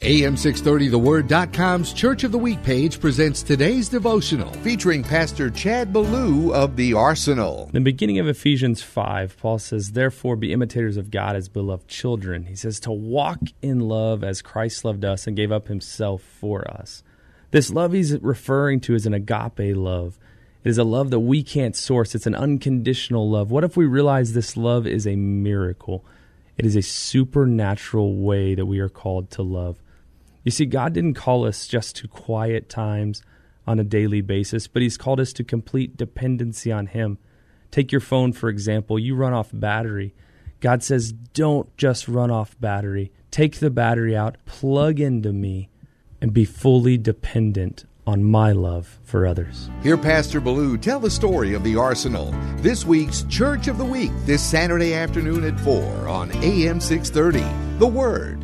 AM630TheWord.com's Church of the Week page presents today's devotional featuring Pastor Chad Belew of the Arsenal. In the beginning of Ephesians 5, Paul says, Therefore be imitators of God as beloved children. He says, To walk in love as Christ loved us and gave up himself for us. This love he's referring to is an agape love. It is a love that we can't source. It's an unconditional love. What if we realize this love is a miracle? It is a supernatural way that we are called to love. You see, God didn't call us just to quiet times on a daily basis, but He's called us to complete dependency on Him. Take your phone, for example. You run off battery. God says, don't just run off battery. Take the battery out, plug into me, and be fully dependent on my love for others. Hear Pastor Belew tell the story of the Arsenal. This week's Church of the Week, this Saturday afternoon at 4 on AM 630. The Word.